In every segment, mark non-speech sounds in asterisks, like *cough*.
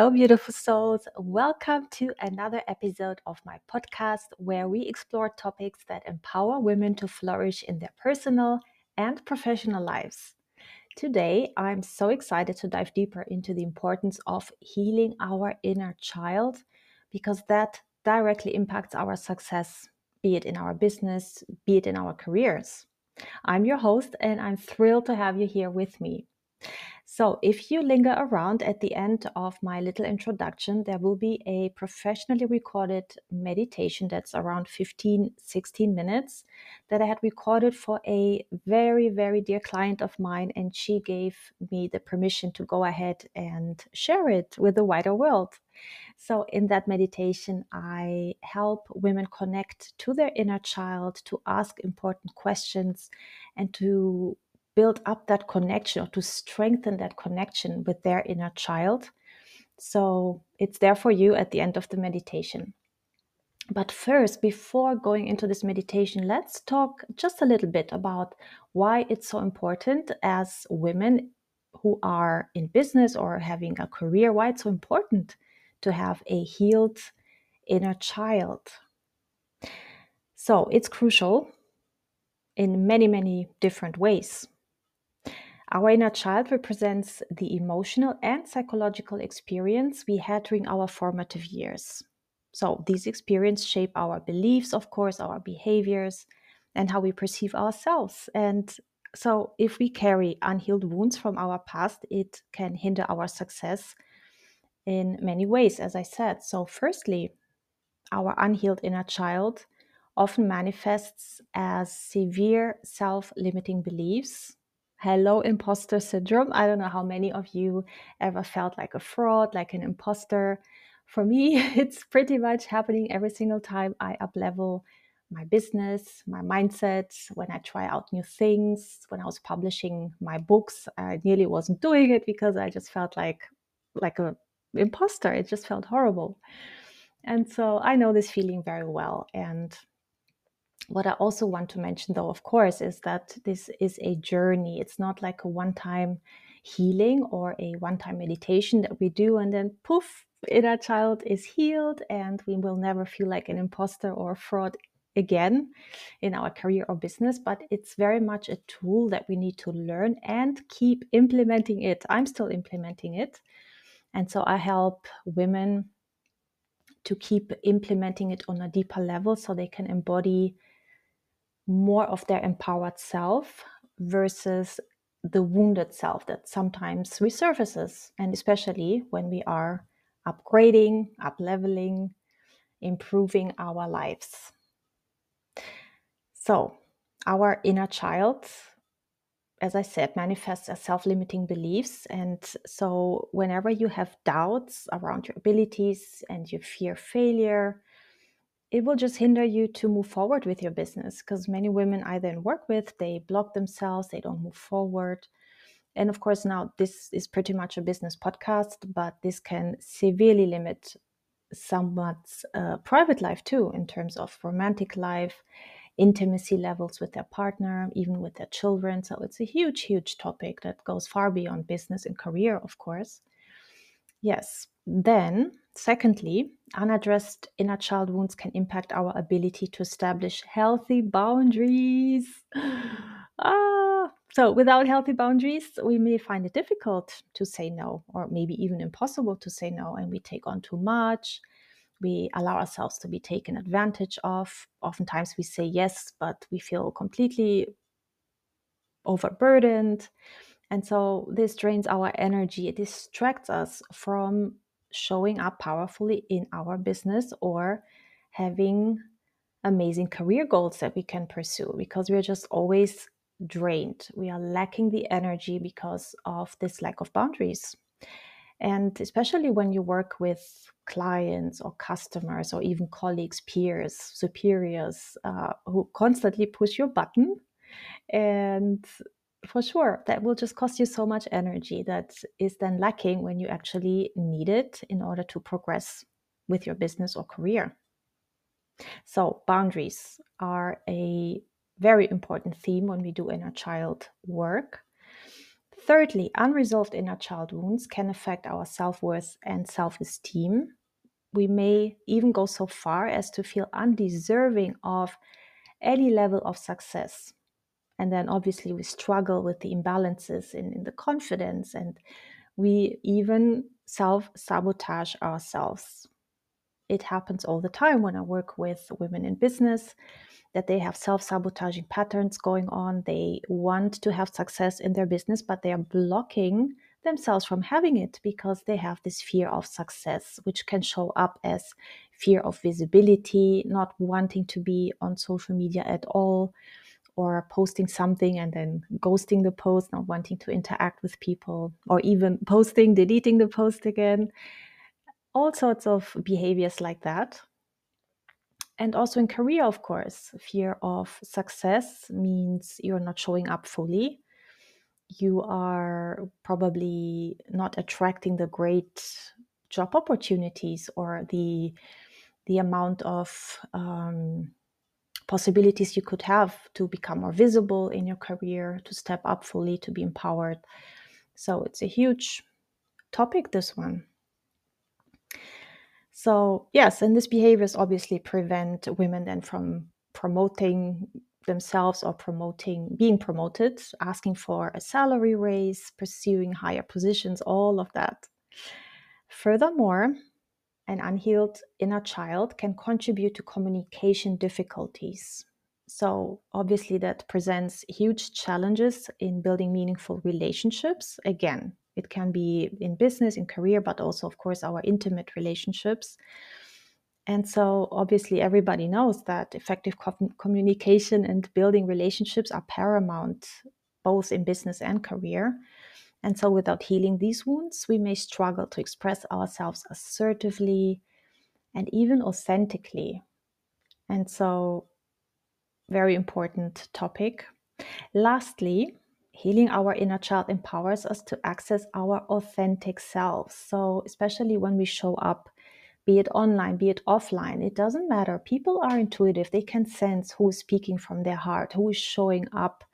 Hello, beautiful souls. Welcome to another episode of my podcast where we explore topics that empower women to flourish in their personal and professional lives. Today, I'm so excited to dive deeper into the importance of healing our inner child because that directly impacts our success, be it in our business, be it in our careers. I'm your host, and I'm thrilled to have you here with me. So, if you linger around at the end of my little introduction, there will be a professionally recorded meditation that's around 15, 16 minutes that I had recorded for a very, very dear client of mine. And she gave me the permission to go ahead and share it with the wider world. So, in that meditation, I help women connect to their inner child, to ask important questions, and to build up that connection or to strengthen that connection with their inner child. So it's there for you at the end of the meditation. But first, before going into this meditation, let's talk just a little bit about why it's so important as women who are in business or having a career, why it's so important to have a healed inner child. So it's crucial in many, many different ways. Our inner child represents the emotional and psychological experience we had during our formative years. So, these experiences shape our beliefs, of course, our behaviors, and how we perceive ourselves. And so, if we carry unhealed wounds from our past, it can hinder our success in many ways, as I said. So, firstly, our unhealed inner child often manifests as severe self limiting beliefs hello imposter syndrome. I don't know how many of you ever felt like a fraud, like an imposter. For me, *laughs* it's pretty much happening every single time I uplevel my business, my mindset, when I try out new things, when I was publishing my books, I nearly wasn't doing it because I just felt like like a imposter. It just felt horrible. And so I know this feeling very well and what I also want to mention, though, of course, is that this is a journey. It's not like a one time healing or a one time meditation that we do and then poof, inner child is healed and we will never feel like an imposter or fraud again in our career or business. But it's very much a tool that we need to learn and keep implementing it. I'm still implementing it. And so I help women to keep implementing it on a deeper level so they can embody more of their empowered self versus the wounded self that sometimes resurfaces, and especially when we are upgrading, up leveling, improving our lives. So, our inner child, as I said, manifests as self limiting beliefs. And so, whenever you have doubts around your abilities and you fear failure, it will just hinder you to move forward with your business because many women I then work with, they block themselves, they don't move forward. And of course, now this is pretty much a business podcast, but this can severely limit someone's uh, private life too, in terms of romantic life, intimacy levels with their partner, even with their children. So it's a huge, huge topic that goes far beyond business and career, of course. Yes. Then Secondly, unaddressed inner child wounds can impact our ability to establish healthy boundaries. *gasps* ah, so, without healthy boundaries, we may find it difficult to say no, or maybe even impossible to say no, and we take on too much. We allow ourselves to be taken advantage of. Oftentimes, we say yes, but we feel completely overburdened. And so, this drains our energy, it distracts us from showing up powerfully in our business or having amazing career goals that we can pursue because we're just always drained. We are lacking the energy because of this lack of boundaries. And especially when you work with clients or customers or even colleagues, peers, superiors uh, who constantly push your button and for sure that will just cost you so much energy that is then lacking when you actually need it in order to progress with your business or career so boundaries are a very important theme when we do inner child work Thirdly, unresolved inner child wounds can affect our self worth and self esteem. We may even go so far as to feel undeserving of any level of success. And then obviously we struggle with the imbalances in, in the confidence and we even self sabotage ourselves. It happens all the time when I work with women in business that they have self sabotaging patterns going on. They want to have success in their business, but they are blocking themselves from having it because they have this fear of success, which can show up as fear of visibility, not wanting to be on social media at all, or posting something and then ghosting the post, not wanting to interact with people, or even posting, deleting the post again. All sorts of behaviors like that. And also in career, of course, fear of success means you're not showing up fully. You are probably not attracting the great job opportunities or the the amount of um, possibilities you could have to become more visible in your career, to step up fully, to be empowered. So it's a huge topic, this one. So, yes, and these behaviors obviously prevent women then from promoting themselves or promoting being promoted, asking for a salary raise, pursuing higher positions, all of that. Furthermore, an unhealed inner child can contribute to communication difficulties. So, obviously, that presents huge challenges in building meaningful relationships. Again, it can be in business, in career, but also, of course, our intimate relationships. And so, obviously, everybody knows that effective co- communication and building relationships are paramount, both in business and career. And so, without healing these wounds, we may struggle to express ourselves assertively and even authentically. And so, very important topic. Lastly, healing our inner child empowers us to access our authentic selves. So, especially when we show up, be it online, be it offline, it doesn't matter. People are intuitive, they can sense who is speaking from their heart, who is showing up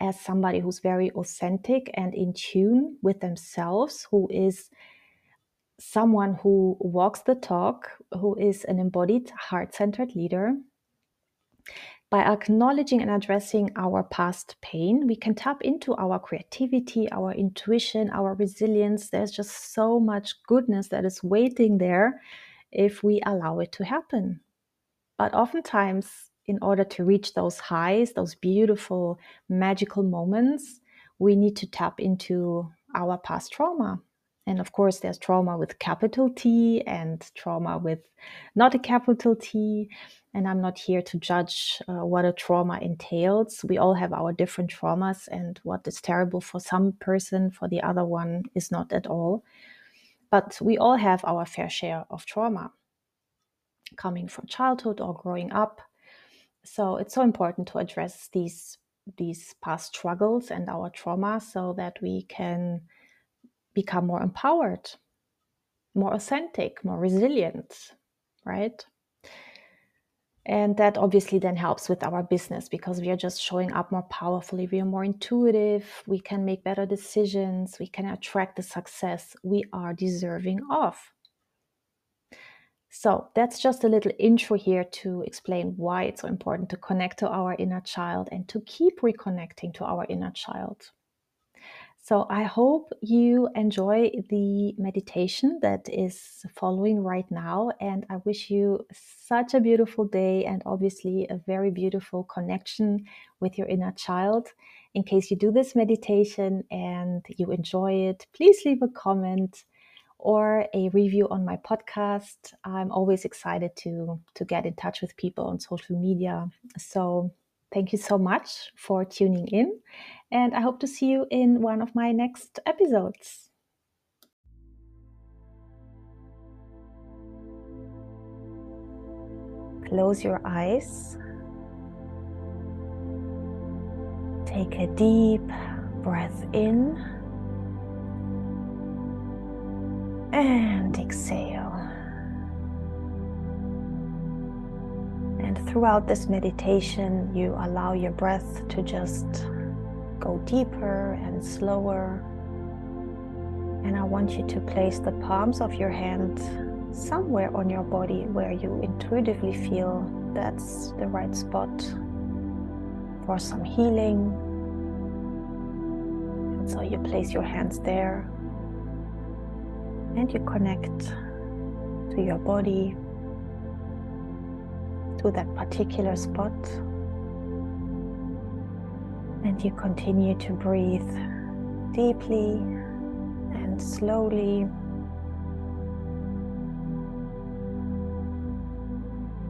as somebody who's very authentic and in tune with themselves, who is someone who walks the talk, who is an embodied heart centered leader. By acknowledging and addressing our past pain, we can tap into our creativity, our intuition, our resilience. There's just so much goodness that is waiting there if we allow it to happen. But oftentimes, in order to reach those highs, those beautiful, magical moments, we need to tap into our past trauma. And of course, there's trauma with capital T and trauma with not a capital T. And I'm not here to judge uh, what a trauma entails. We all have our different traumas, and what is terrible for some person, for the other one, is not at all. But we all have our fair share of trauma coming from childhood or growing up so it's so important to address these these past struggles and our trauma so that we can become more empowered more authentic more resilient right? And that obviously then helps with our business because we are just showing up more powerfully we are more intuitive we can make better decisions we can attract the success we are deserving of so that's just a little intro here to explain why it's so important to connect to our inner child and to keep reconnecting to our inner child. So I hope you enjoy the meditation that is following right now. And I wish you such a beautiful day and obviously a very beautiful connection with your inner child. In case you do this meditation and you enjoy it, please leave a comment or a review on my podcast. I'm always excited to to get in touch with people on social media. So thank you so much for tuning in and I hope to see you in one of my next episodes. Close your eyes. Take a deep breath in. And exhale. And throughout this meditation, you allow your breath to just go deeper and slower. And I want you to place the palms of your hand somewhere on your body where you intuitively feel that's the right spot for some healing. And so you place your hands there and you connect to your body, to that particular spot. And you continue to breathe deeply and slowly.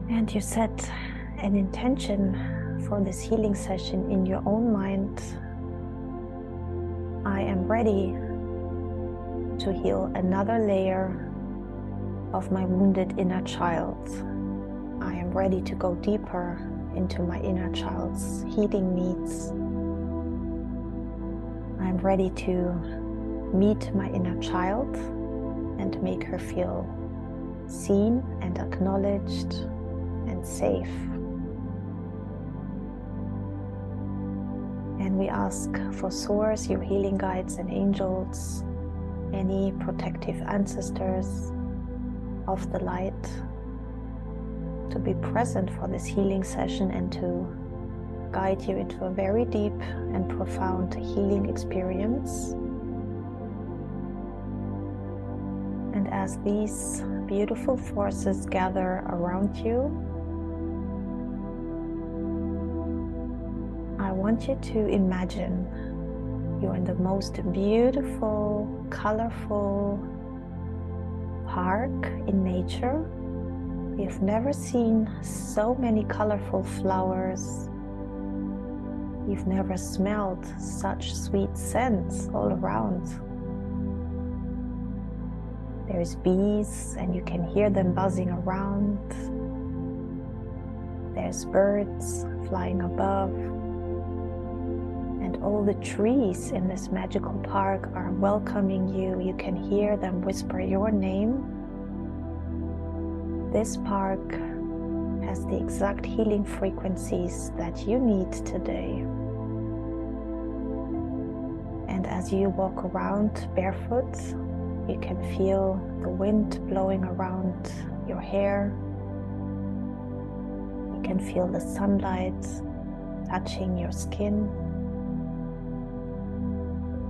And you set an intention for this healing session in your own mind. I am ready to heal another layer of my wounded inner child. I am ready to go deeper into my inner child's healing needs. I'm ready to meet my inner child and make her feel seen and acknowledged and safe. And we ask for source, your healing guides and angels, any protective ancestors of the light to be present for this healing session and to guide you into a very deep and profound healing experience. And as these beautiful forces gather around you, I want you to imagine you're in the most beautiful, colorful park in nature. You've never seen so many colorful flowers. You've never smelled such sweet scents all around. There's bees and you can hear them buzzing around. There's birds flying above and all the trees in this magical park are welcoming you. You can hear them whisper your name. This park has the exact healing frequencies that you need today. And as you walk around barefoot, you can feel the wind blowing around your hair. You can feel the sunlight touching your skin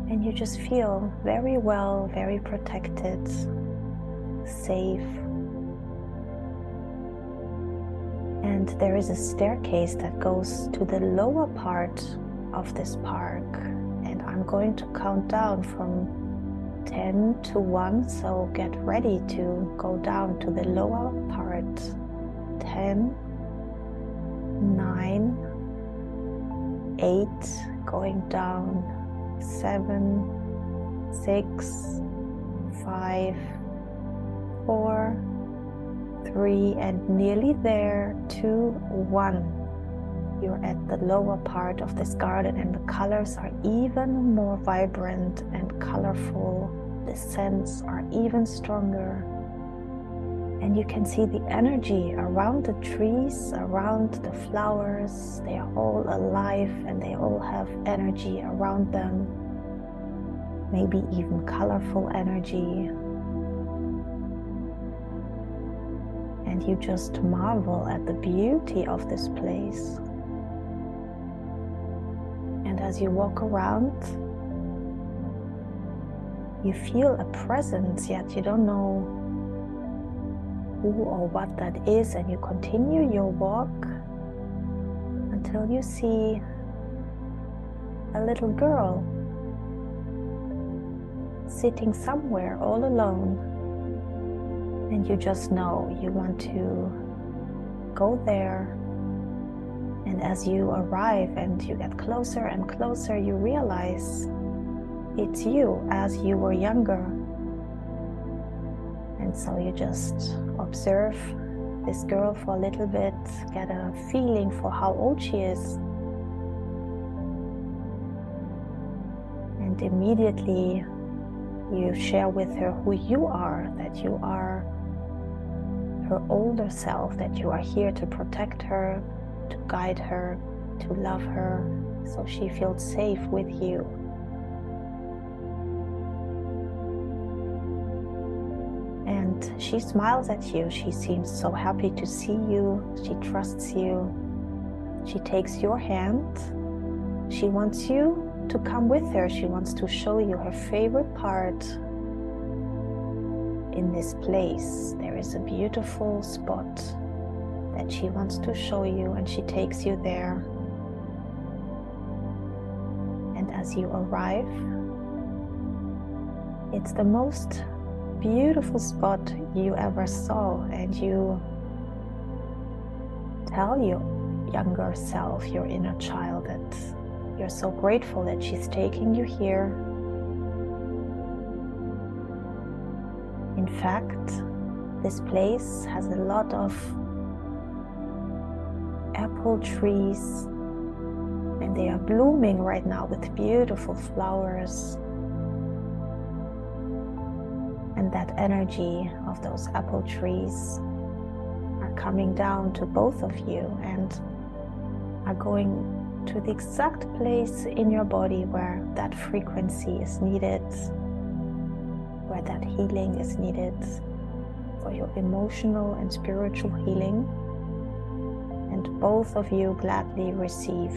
and you just feel very well, very protected, safe. And there is a staircase that goes to the lower part of this park. And I'm going to count down from 10 to 1. So get ready to go down to the lower part. 10, 9, 8, going down seven, six, five, four, three, and nearly there, two, one. You're at the lower part of this garden, and the colors are even more vibrant and colorful. The scents are even stronger. And you can see the energy around the trees, around the flowers. They are all alive and they all have energy around them. Maybe even colorful energy. And you just marvel at the beauty of this place. And as you walk around, you feel a presence, yet you don't know who or what that is, and you continue your walk until you see a little girl sitting somewhere all alone, and you just know you want to go there. And as you arrive and you get closer and closer, you realize it's you as you were younger. And so you just observe this girl for a little bit, get a feeling for how old she is. And immediately you share with her who you are, that you are her older self, that you are here to protect her, to guide her, to love her, so she feels safe with you. And she smiles at you. She seems so happy to see you. She trusts you. She takes your hand. She wants you to come with her. She wants to show you her favorite part in this place. There is a beautiful spot that she wants to show you, and she takes you there. And as you arrive, it's the most beautiful spot you ever saw, and you tell your younger self, your inner child, that you're so grateful that she's taking you here. In fact, this place has a lot of apple trees and they are blooming right now with beautiful flowers. And that energy of those apple trees are coming down to both of you and are going to the exact place in your body where that frequency is needed, where that healing is needed for your emotional and spiritual healing. And both of you gladly receive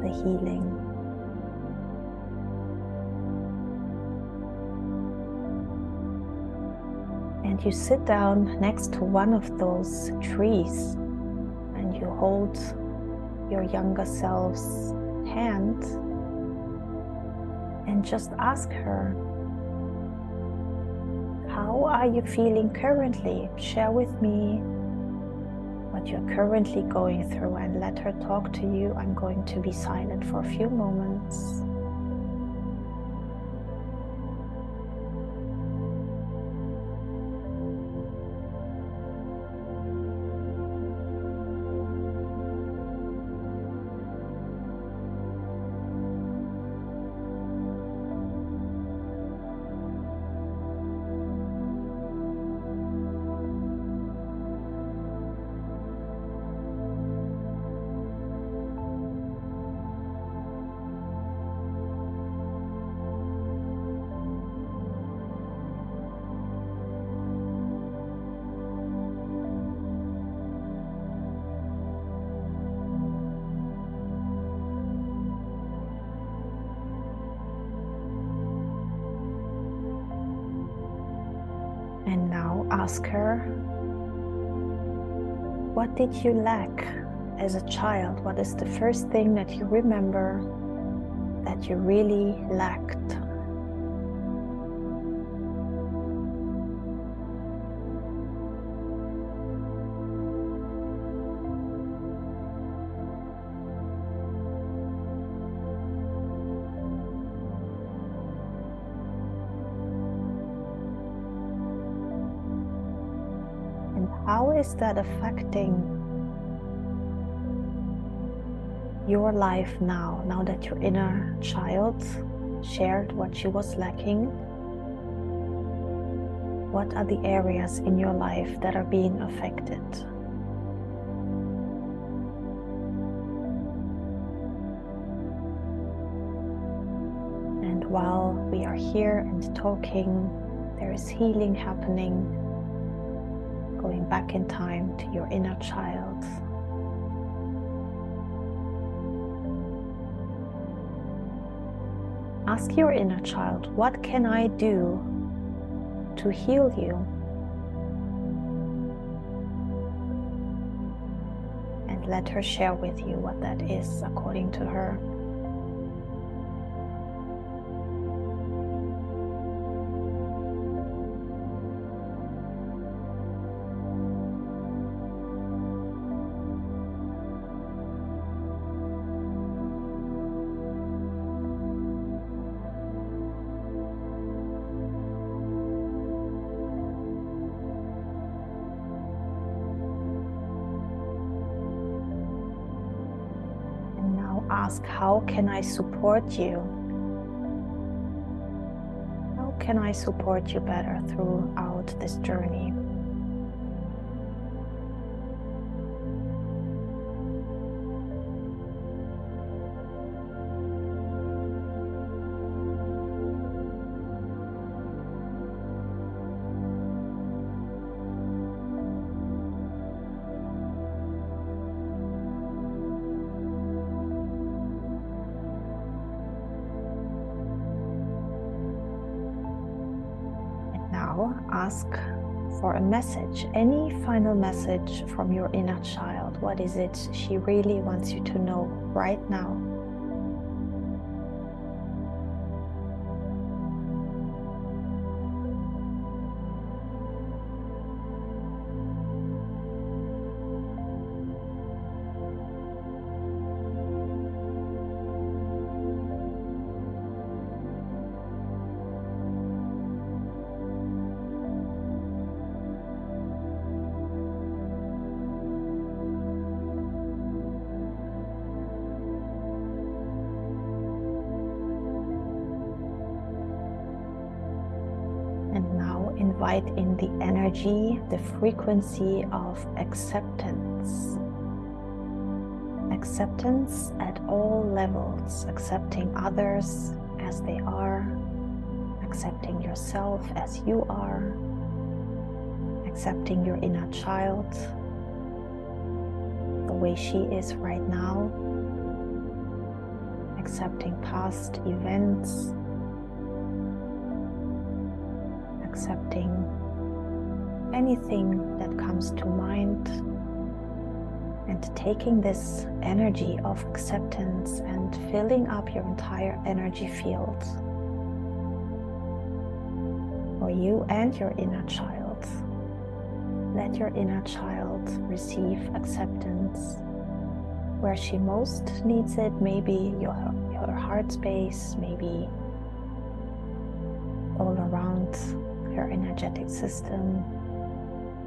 the healing. And you sit down next to one of those trees and you hold your younger self's hand and just ask her, How are you feeling currently? Share with me what you're currently going through and let her talk to you. I'm going to be silent for a few moments. Ask her, what did you lack as a child? What is the first thing that you remember that you really lacked? How is that affecting your life now, now that your inner child shared what she was lacking? What are the areas in your life that are being affected? And while we are here and talking, there is healing happening going back in time to your inner child. Ask your inner child, what can I do to heal you? And let her share with you what that is according to her. Can I support you? How can I support you better throughout this journey? Ask for a message, any final message from your inner child. What is it she really wants you to know right now? Invite in the energy, the frequency of acceptance. Acceptance at all levels, accepting others as they are, accepting yourself as you are, accepting your inner child the way she is right now, accepting past events accepting anything that comes to mind and taking this energy of acceptance and filling up your entire energy field for you and your inner child. Let your inner child receive acceptance where she most needs it, maybe your, your heart space, maybe energetic system,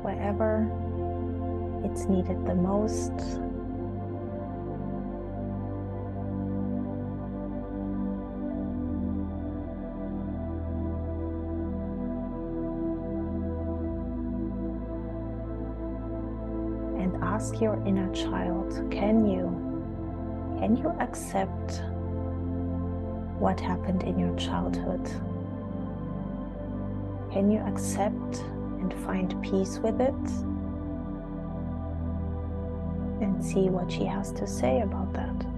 wherever it's needed the most. And ask your inner child, can you, can you accept what happened in your childhood? Can you accept and find peace with it? And see what she has to say about that.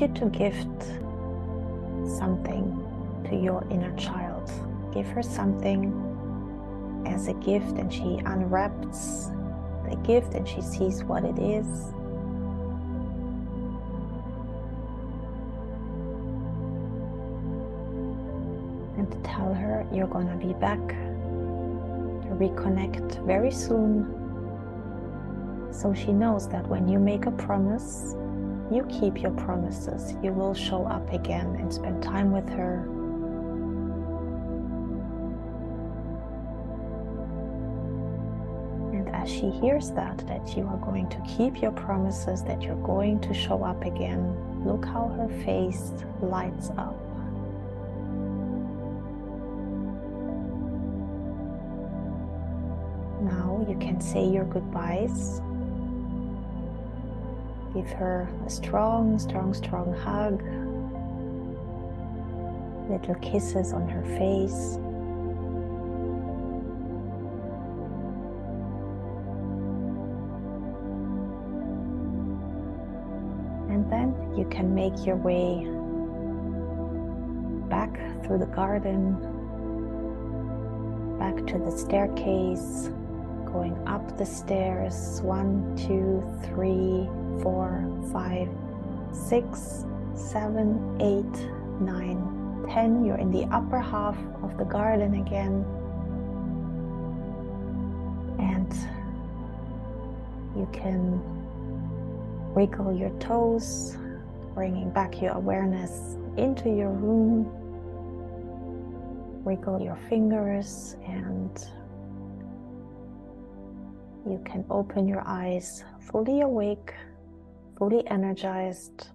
You to gift something to your inner child. Give her something as a gift, and she unwraps the gift and she sees what it is. And tell her you're gonna be back to reconnect very soon. So she knows that when you make a promise, you keep your promises. You will show up again and spend time with her. And as she hears that, that you are going to keep your promises, that you're going to show up again, look how her face lights up. Now you can say your goodbyes Give her a strong, strong, strong hug. Little kisses on her face. And then you can make your way back through the garden, back to the staircase, going up the stairs one, two, three, four, five, six, seven, eight, nine, ten. You're in the upper half of the garden again. And you can wiggle your toes, bringing back your awareness into your room. Wiggle your fingers and you can open your eyes fully awake, fully energized